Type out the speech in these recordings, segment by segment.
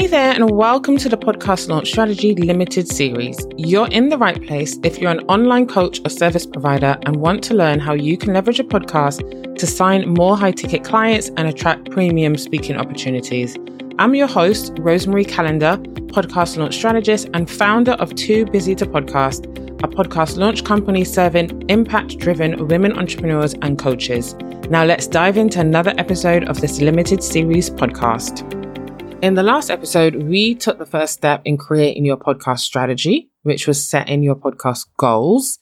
Hey there, and welcome to the Podcast Launch Strategy Limited series. You're in the right place if you're an online coach or service provider and want to learn how you can leverage a podcast to sign more high ticket clients and attract premium speaking opportunities. I'm your host, Rosemarie Calendar, podcast launch strategist and founder of Too Busy to Podcast, a podcast launch company serving impact driven women entrepreneurs and coaches. Now, let's dive into another episode of this limited series podcast. In the last episode, we took the first step in creating your podcast strategy, which was setting your podcast goals.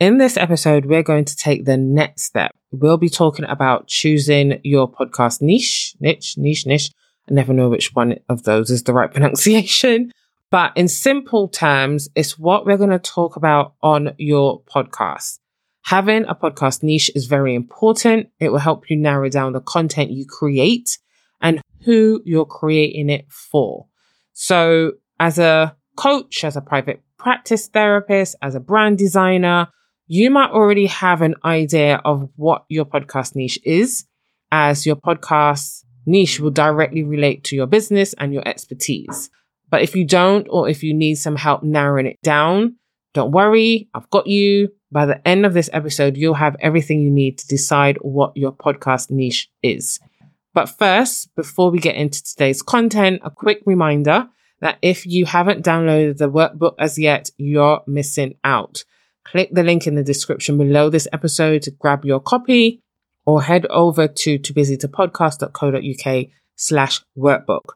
In this episode, we're going to take the next step. We'll be talking about choosing your podcast niche, niche, niche, niche. I never know which one of those is the right pronunciation. But in simple terms, it's what we're going to talk about on your podcast. Having a podcast niche is very important. It will help you narrow down the content you create and who you're creating it for. So as a coach, as a private practice therapist, as a brand designer, you might already have an idea of what your podcast niche is as your podcast niche will directly relate to your business and your expertise. But if you don't, or if you need some help narrowing it down, don't worry. I've got you. By the end of this episode, you'll have everything you need to decide what your podcast niche is. But first, before we get into today's content, a quick reminder that if you haven't downloaded the workbook as yet, you're missing out. Click the link in the description below this episode to grab your copy or head over to toobusytopodcast.co.uk slash workbook.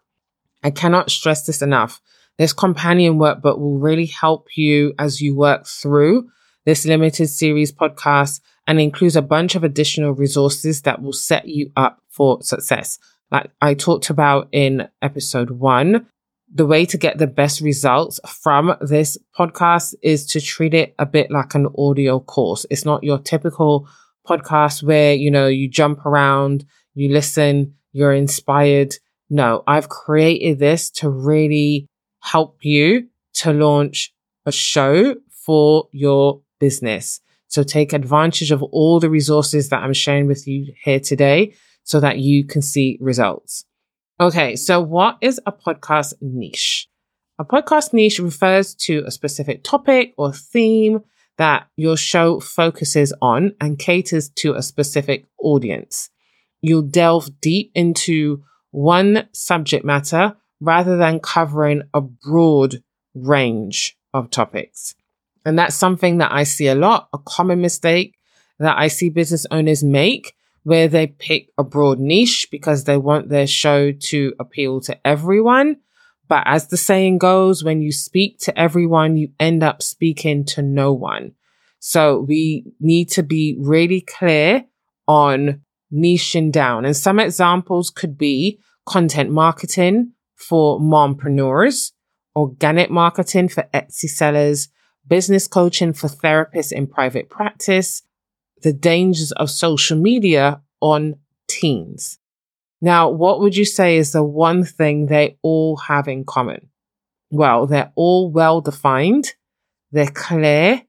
I cannot stress this enough. This companion workbook will really help you as you work through this limited series podcast and includes a bunch of additional resources that will set you up for success. Like I talked about in episode one, the way to get the best results from this podcast is to treat it a bit like an audio course. It's not your typical podcast where, you know, you jump around, you listen, you're inspired. No, I've created this to really help you to launch a show for your business. So take advantage of all the resources that I'm sharing with you here today so that you can see results. Okay. So what is a podcast niche? A podcast niche refers to a specific topic or theme that your show focuses on and caters to a specific audience. You'll delve deep into one subject matter rather than covering a broad range of topics. And that's something that I see a lot, a common mistake that I see business owners make where they pick a broad niche because they want their show to appeal to everyone. But as the saying goes, when you speak to everyone, you end up speaking to no one. So we need to be really clear on niching down. And some examples could be content marketing for mompreneurs, organic marketing for Etsy sellers, business coaching for therapists in private practice, the dangers of social media on teens. Now, what would you say is the one thing they all have in common? Well, they're all well defined, they're clear,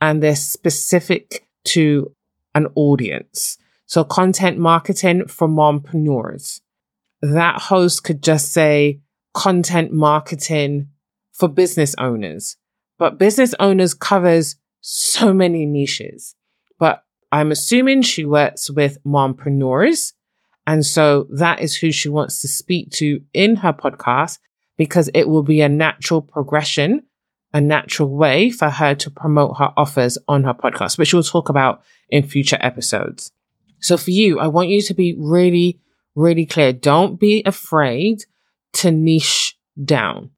and they're specific to an audience. So content marketing for mompreneurs. That host could just say content marketing for business owners but business owners covers so many niches. But I'm assuming she works with mompreneurs. And so that is who she wants to speak to in her podcast because it will be a natural progression, a natural way for her to promote her offers on her podcast, which we'll talk about in future episodes. So for you, I want you to be really, really clear. Don't be afraid to niche down.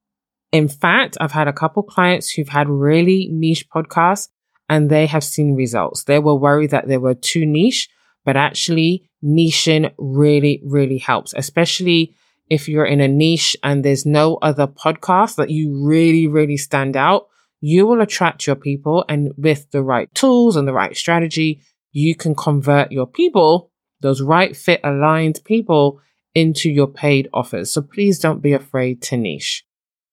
In fact, I've had a couple clients who've had really niche podcasts and they have seen results. They were worried that they were too niche, but actually niching really, really helps, especially if you're in a niche and there's no other podcast that you really, really stand out. You will attract your people and with the right tools and the right strategy, you can convert your people, those right fit aligned people into your paid offers. So please don't be afraid to niche.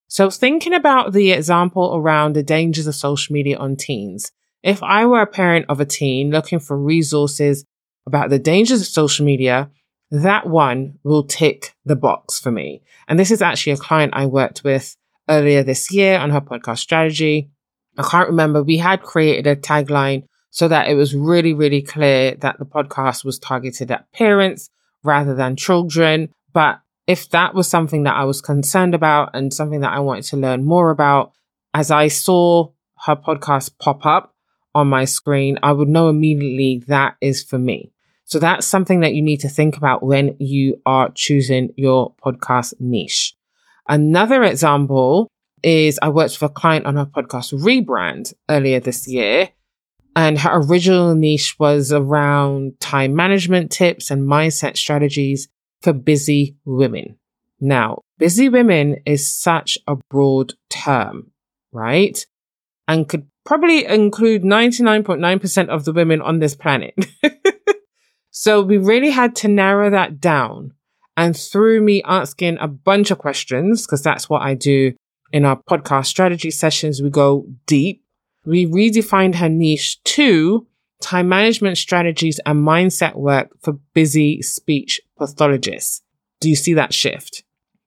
So thinking about the example around the dangers of social media on teens, if I were a parent of a teen looking for resources about the dangers of social media, that one will tick the box for me. And this is actually a client I worked with earlier this year on her podcast strategy. I can't remember. We had created a tagline so that it was really, really clear that the podcast was targeted at parents rather than children. But if that was something that I was concerned about and something that I wanted to learn more about, as I saw her podcast pop up on my screen, I would know immediately that is for me. So that's something that you need to think about when you are choosing your podcast niche. Another example is I worked with a client on her podcast rebrand earlier this year. And her original niche was around time management tips and mindset strategies for busy women. Now, busy women is such a broad term, right? And could probably include 99.9% of the women on this planet. So we really had to narrow that down. And through me asking a bunch of questions, because that's what I do in our podcast strategy sessions, we go deep. We redefined her niche to time management strategies and mindset work for busy speech pathologists. Do you see that shift?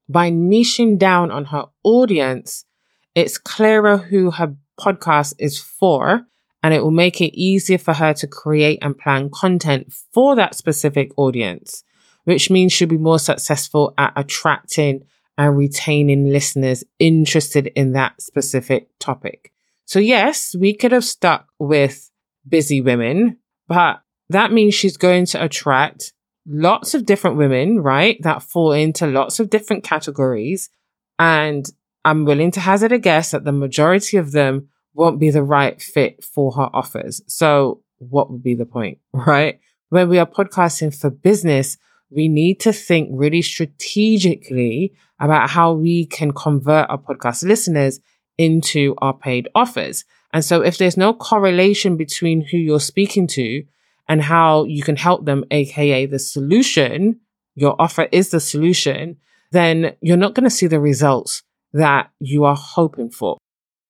By niching down on her audience, it's clearer who her podcast is for and it will make it easier for her to create and plan content for that specific audience, which means she'll be more successful at attracting and retaining listeners interested in that specific topic. So yes, we could have stuck with busy women, but that means she's going to attract lots of different women, right? That fall into lots of different categories. And I'm willing to hazard a guess that the majority of them won't be the right fit for her offers. So what would be the point, right? When we are podcasting for business, we need to think really strategically about how we can convert our podcast listeners into our paid offers. And so if there's no correlation between who you're speaking to and how you can help them, aka the solution, your offer is the solution, then you're not going to see the results that you are hoping for.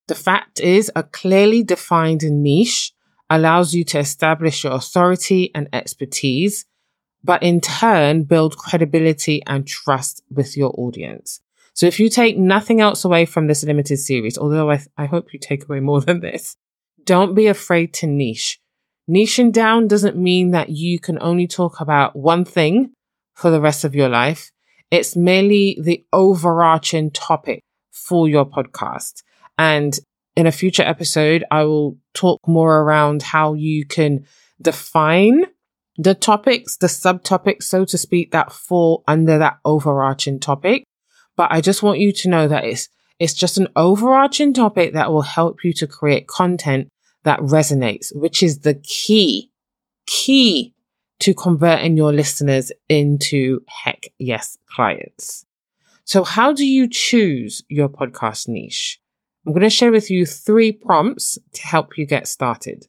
The fact is, a clearly defined niche allows you to establish your authority and expertise, but in turn, build credibility and trust with your audience. So if you take nothing else away from this limited series, although I, I hope you take away more than this, don't be afraid to niche. Niching down doesn't mean that you can only talk about one thing for the rest of your life. It's merely the overarching topic for your podcast. And in a future episode, I will talk more around how you can define the topics, the subtopics, so to speak, that fall under that overarching topic. But I just want you to know that it's, it's just an overarching topic that will help you to create content that resonates, which is the key, key to converting your listeners into heck yes clients. So how do you choose your podcast niche? I'm going to share with you three prompts to help you get started.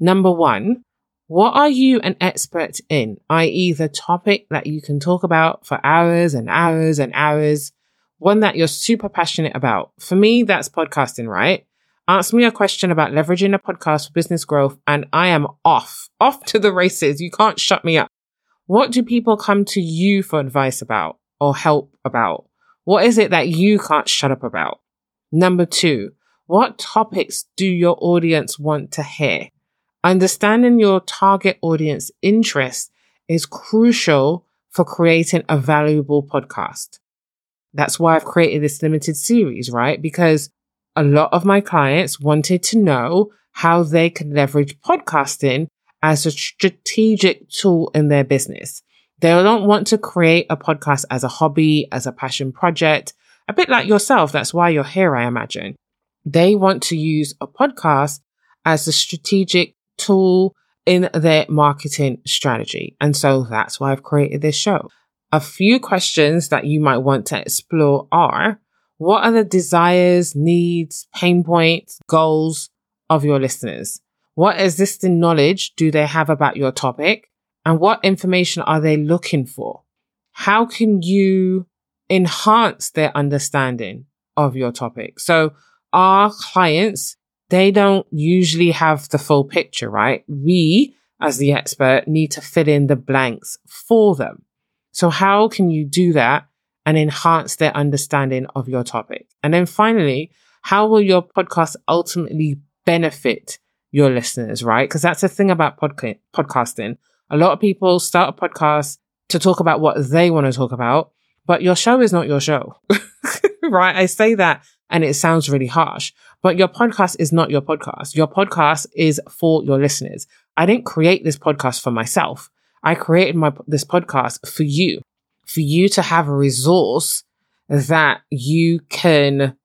Number one, what are you an expert in? I.e. the topic that you can talk about for hours and hours and hours. One that you're super passionate about. For me, that's podcasting, right? Ask me a question about leveraging a podcast for business growth and I am off, off to the races. You can't shut me up. What do people come to you for advice about or help about? What is it that you can't shut up about? Number two, what topics do your audience want to hear? Understanding your target audience interest is crucial for creating a valuable podcast. That's why I've created this limited series, right? Because a lot of my clients wanted to know how they could leverage podcasting as a strategic tool in their business. They don't want to create a podcast as a hobby, as a passion project, a bit like yourself. That's why you're here, I imagine. They want to use a podcast as a strategic tool in their marketing strategy. And so that's why I've created this show. A few questions that you might want to explore are what are the desires, needs, pain points, goals of your listeners? What existing knowledge do they have about your topic? And what information are they looking for? How can you enhance their understanding of your topic. So our clients, they don't usually have the full picture, right? We, as the expert, need to fill in the blanks for them. So how can you do that and enhance their understanding of your topic? And then finally, how will your podcast ultimately benefit your listeners, right? Because that's the thing about podca- podcasting. A lot of people start a podcast to talk about what they want to talk about, but your show is not your show, right? I say that and it sounds really harsh, but your podcast is not your podcast. Your podcast is for your listeners. I didn't create this podcast for myself. I created my, this podcast for you, for you to have a resource that you can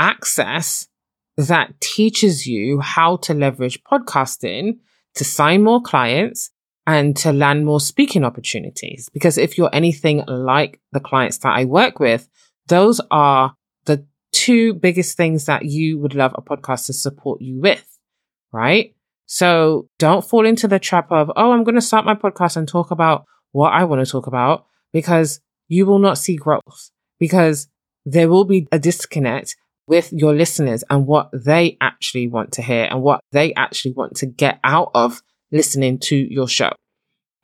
access that teaches you how to leverage podcasting to sign more clients and to land more speaking opportunities. Because if you're anything like the clients that I work with, those are the two biggest things that you would love a podcast to support you with, right? So don't fall into the trap of, oh, I'm going to start my podcast and talk about what I want to talk about because you will not see growth because there will be a disconnect with your listeners and what they actually want to hear and what they actually want to get out of listening to your show.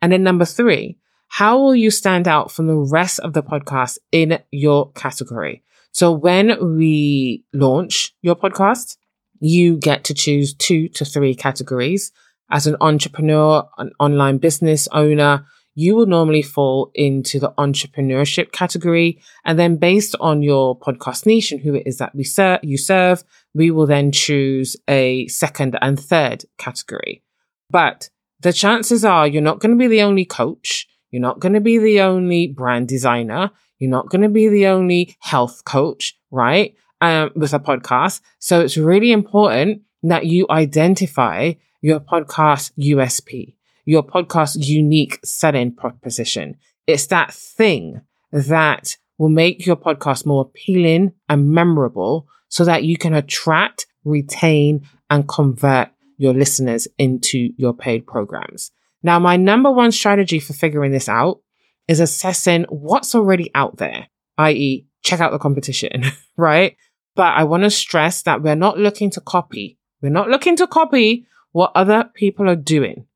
And then number three, how will you stand out from the rest of the podcast in your category? So when we launch your podcast, you get to choose two to three categories. As an entrepreneur, an online business owner, you will normally fall into the entrepreneurship category. And then based on your podcast niche and who it is that we ser- you serve, we will then choose a second and third category. But the chances are you're not going to be the only coach. You're not going to be the only brand designer. You're not going to be the only health coach, right? Um, with a podcast. So it's really important that you identify your podcast USP your podcast's unique selling proposition. It's that thing that will make your podcast more appealing and memorable so that you can attract, retain, and convert your listeners into your paid programs. Now, my number one strategy for figuring this out is assessing what's already out there, i.e., check out the competition, right? But I want to stress that we're not looking to copy. We're not looking to copy what other people are doing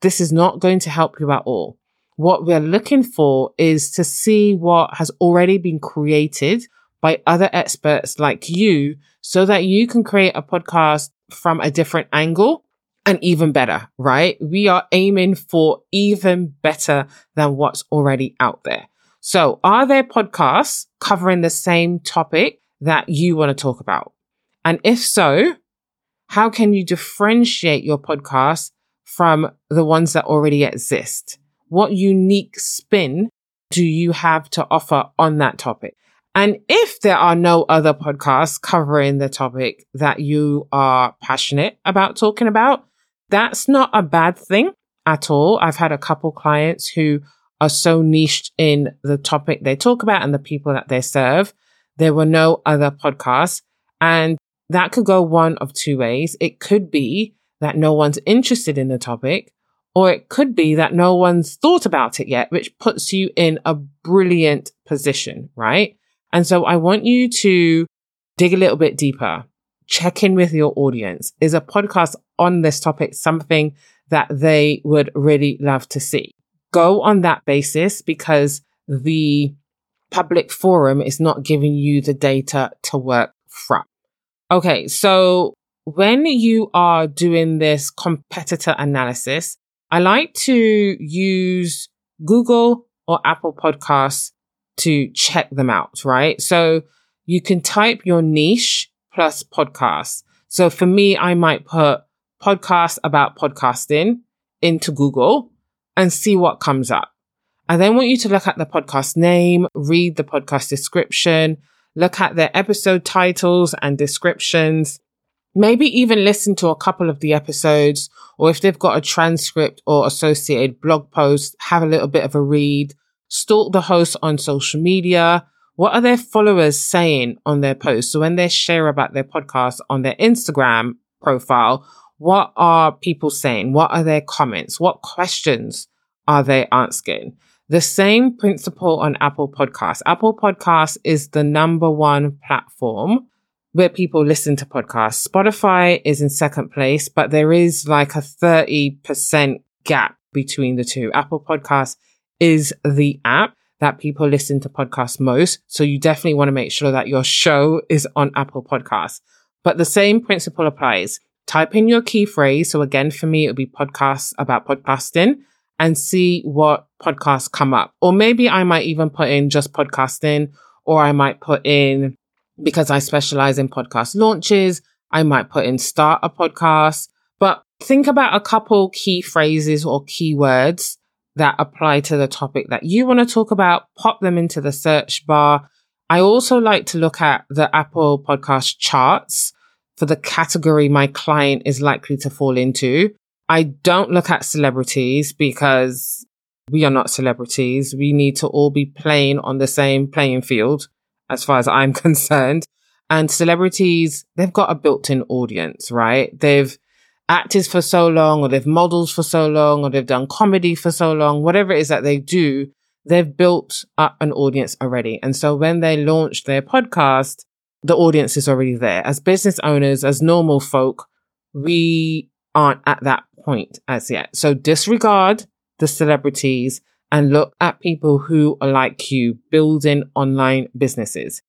this is not going to help you at all. What we're looking for is to see what has already been created by other experts like you so that you can create a podcast from a different angle and even better, right? We are aiming for even better than what's already out there. So are there podcasts covering the same topic that you want to talk about? And if so, how can you differentiate your podcast from the ones that already exist? What unique spin do you have to offer on that topic? And if there are no other podcasts covering the topic that you are passionate about talking about, that's not a bad thing at all. I've had a couple clients who are so niched in the topic they talk about and the people that they serve. There were no other podcasts and that could go one of two ways. It could be that no one's interested in the topic, or it could be that no one's thought about it yet, which puts you in a brilliant position, right? And so I want you to dig a little bit deeper, check in with your audience. Is a podcast on this topic something that they would really love to see? Go on that basis because the public forum is not giving you the data to work from. Okay. So when you are doing this competitor analysis, I like to use Google or Apple Podcasts to check them out, right? So you can type your niche plus podcast. So for me, I might put podcast about podcasting into Google and see what comes up. I then want you to look at the podcast name, read the podcast description, look at their episode titles and descriptions, maybe even listen to a couple of the episodes, or if they've got a transcript or associated blog post, have a little bit of a read, stalk the host on social media. What are their followers saying on their posts? So when they share about their podcast on their Instagram profile, what are people saying? What are their comments? What questions are they asking? The same principle on Apple Podcasts. Apple Podcasts is the number one platform where people listen to podcasts. Spotify is in second place, but there is like a 30% gap between the two. Apple Podcasts is the app that people listen to podcasts most. So you definitely want to make sure that your show is on Apple Podcasts. But the same principle applies. Type in your key phrase. So again, for me, it would be podcasts about podcasting and see what podcasts come up. Or maybe I might even put in just podcasting or I might put in because I specialize in podcast launches. I might put in start a podcast, but think about a couple key phrases or keywords that apply to the topic that you want to talk about. Pop them into the search bar. I also like to look at the Apple podcast charts for the category my client is likely to fall into. I don't look at celebrities because we are not celebrities. We need to all be playing on the same playing field as far as I'm concerned. And celebrities, they've got a built in audience, right? They've acted for so long, or they've modeled for so long, or they've done comedy for so long, whatever it is that they do, they've built up an audience already. And so when they launch their podcast, the audience is already there. As business owners, as normal folk, we aren't at that point as yet. So disregard the celebrities and look at people who are like you building online businesses.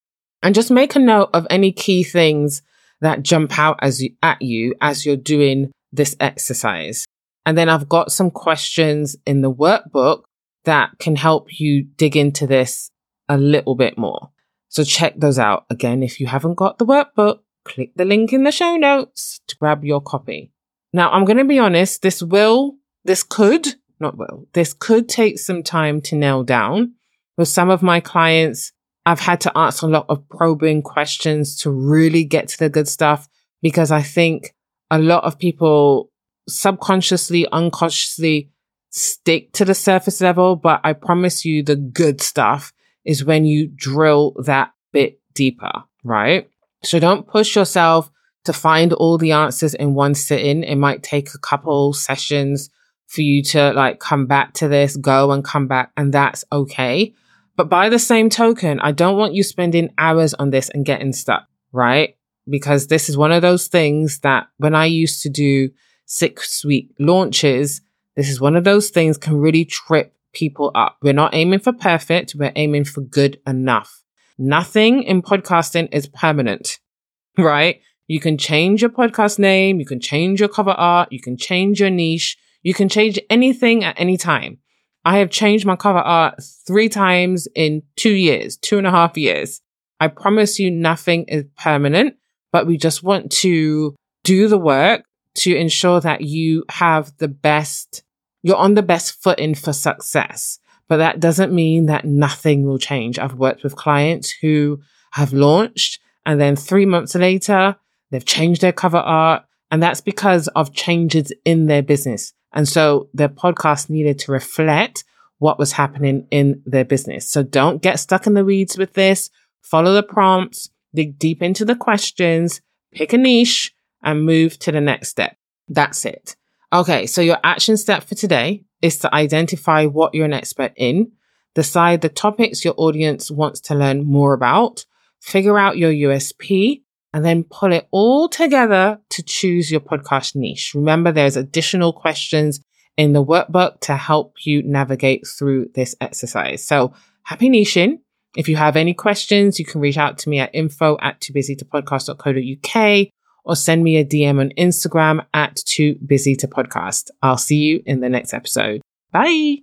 And just make a note of any key things that jump out as you, at you as you're doing this exercise. And then I've got some questions in the workbook that can help you dig into this a little bit more. So check those out. Again, if you haven't got the workbook, click the link in the show notes to grab your copy. Now, I'm going to be honest. This will, this could, not will, this could take some time to nail down. With some of my clients, I've had to answer a lot of probing questions to really get to the good stuff because I think a lot of people subconsciously, unconsciously stick to the surface level. But I promise you the good stuff is when you drill that bit deeper, right? So don't push yourself to find all the answers in one sitting. It might take a couple sessions for you to like come back to this, go and come back, and that's okay. But by the same token, I don't want you spending hours on this and getting stuck, right? Because this is one of those things that when I used to do six week launches, this is one of those things can really trip people up. We're not aiming for perfect. We're aiming for good enough. Nothing in podcasting is permanent, right? You can change your podcast name. You can change your cover art. You can change your niche. You can change anything at any time. I have changed my cover art three times in two years, two and a half years. I promise you nothing is permanent, but we just want to do the work to ensure that you have the best, you're on the best footing for success. But that doesn't mean that nothing will change. I've worked with clients who have launched and then three months later, they've changed their cover art. And that's because of changes in their business. And so their podcast needed to reflect what was happening in their business. So don't get stuck in the weeds with this. Follow the prompts, dig deep into the questions, pick a niche and move to the next step. That's it. Okay. So your action step for today is to identify what you're an expert in, decide the topics your audience wants to learn more about, figure out your USP, and then pull it all together to choose your podcast niche. Remember, there's additional questions in the workbook to help you navigate through this exercise. So happy niching. If you have any questions, you can reach out to me at info at toobusytopodcast.co.uk or send me a DM on Instagram at too busy to podcast. I'll see you in the next episode. Bye.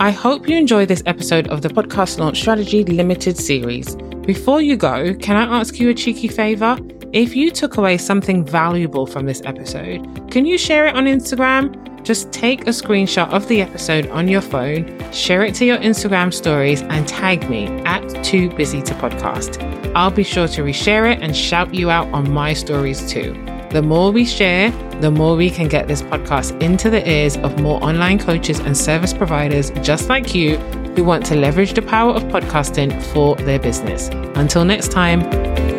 I hope you enjoyed this episode of the Podcast Launch Strategy Limited series. Before you go, can I ask you a cheeky favor? If you took away something valuable from this episode, can you share it on Instagram? Just take a screenshot of the episode on your phone, share it to your Instagram stories, and tag me at Too Busy to Podcast. I'll be sure to reshare it and shout you out on my stories too. The more we share, the more we can get this podcast into the ears of more online coaches and service providers just like you who want to leverage the power of podcasting for their business. Until next time.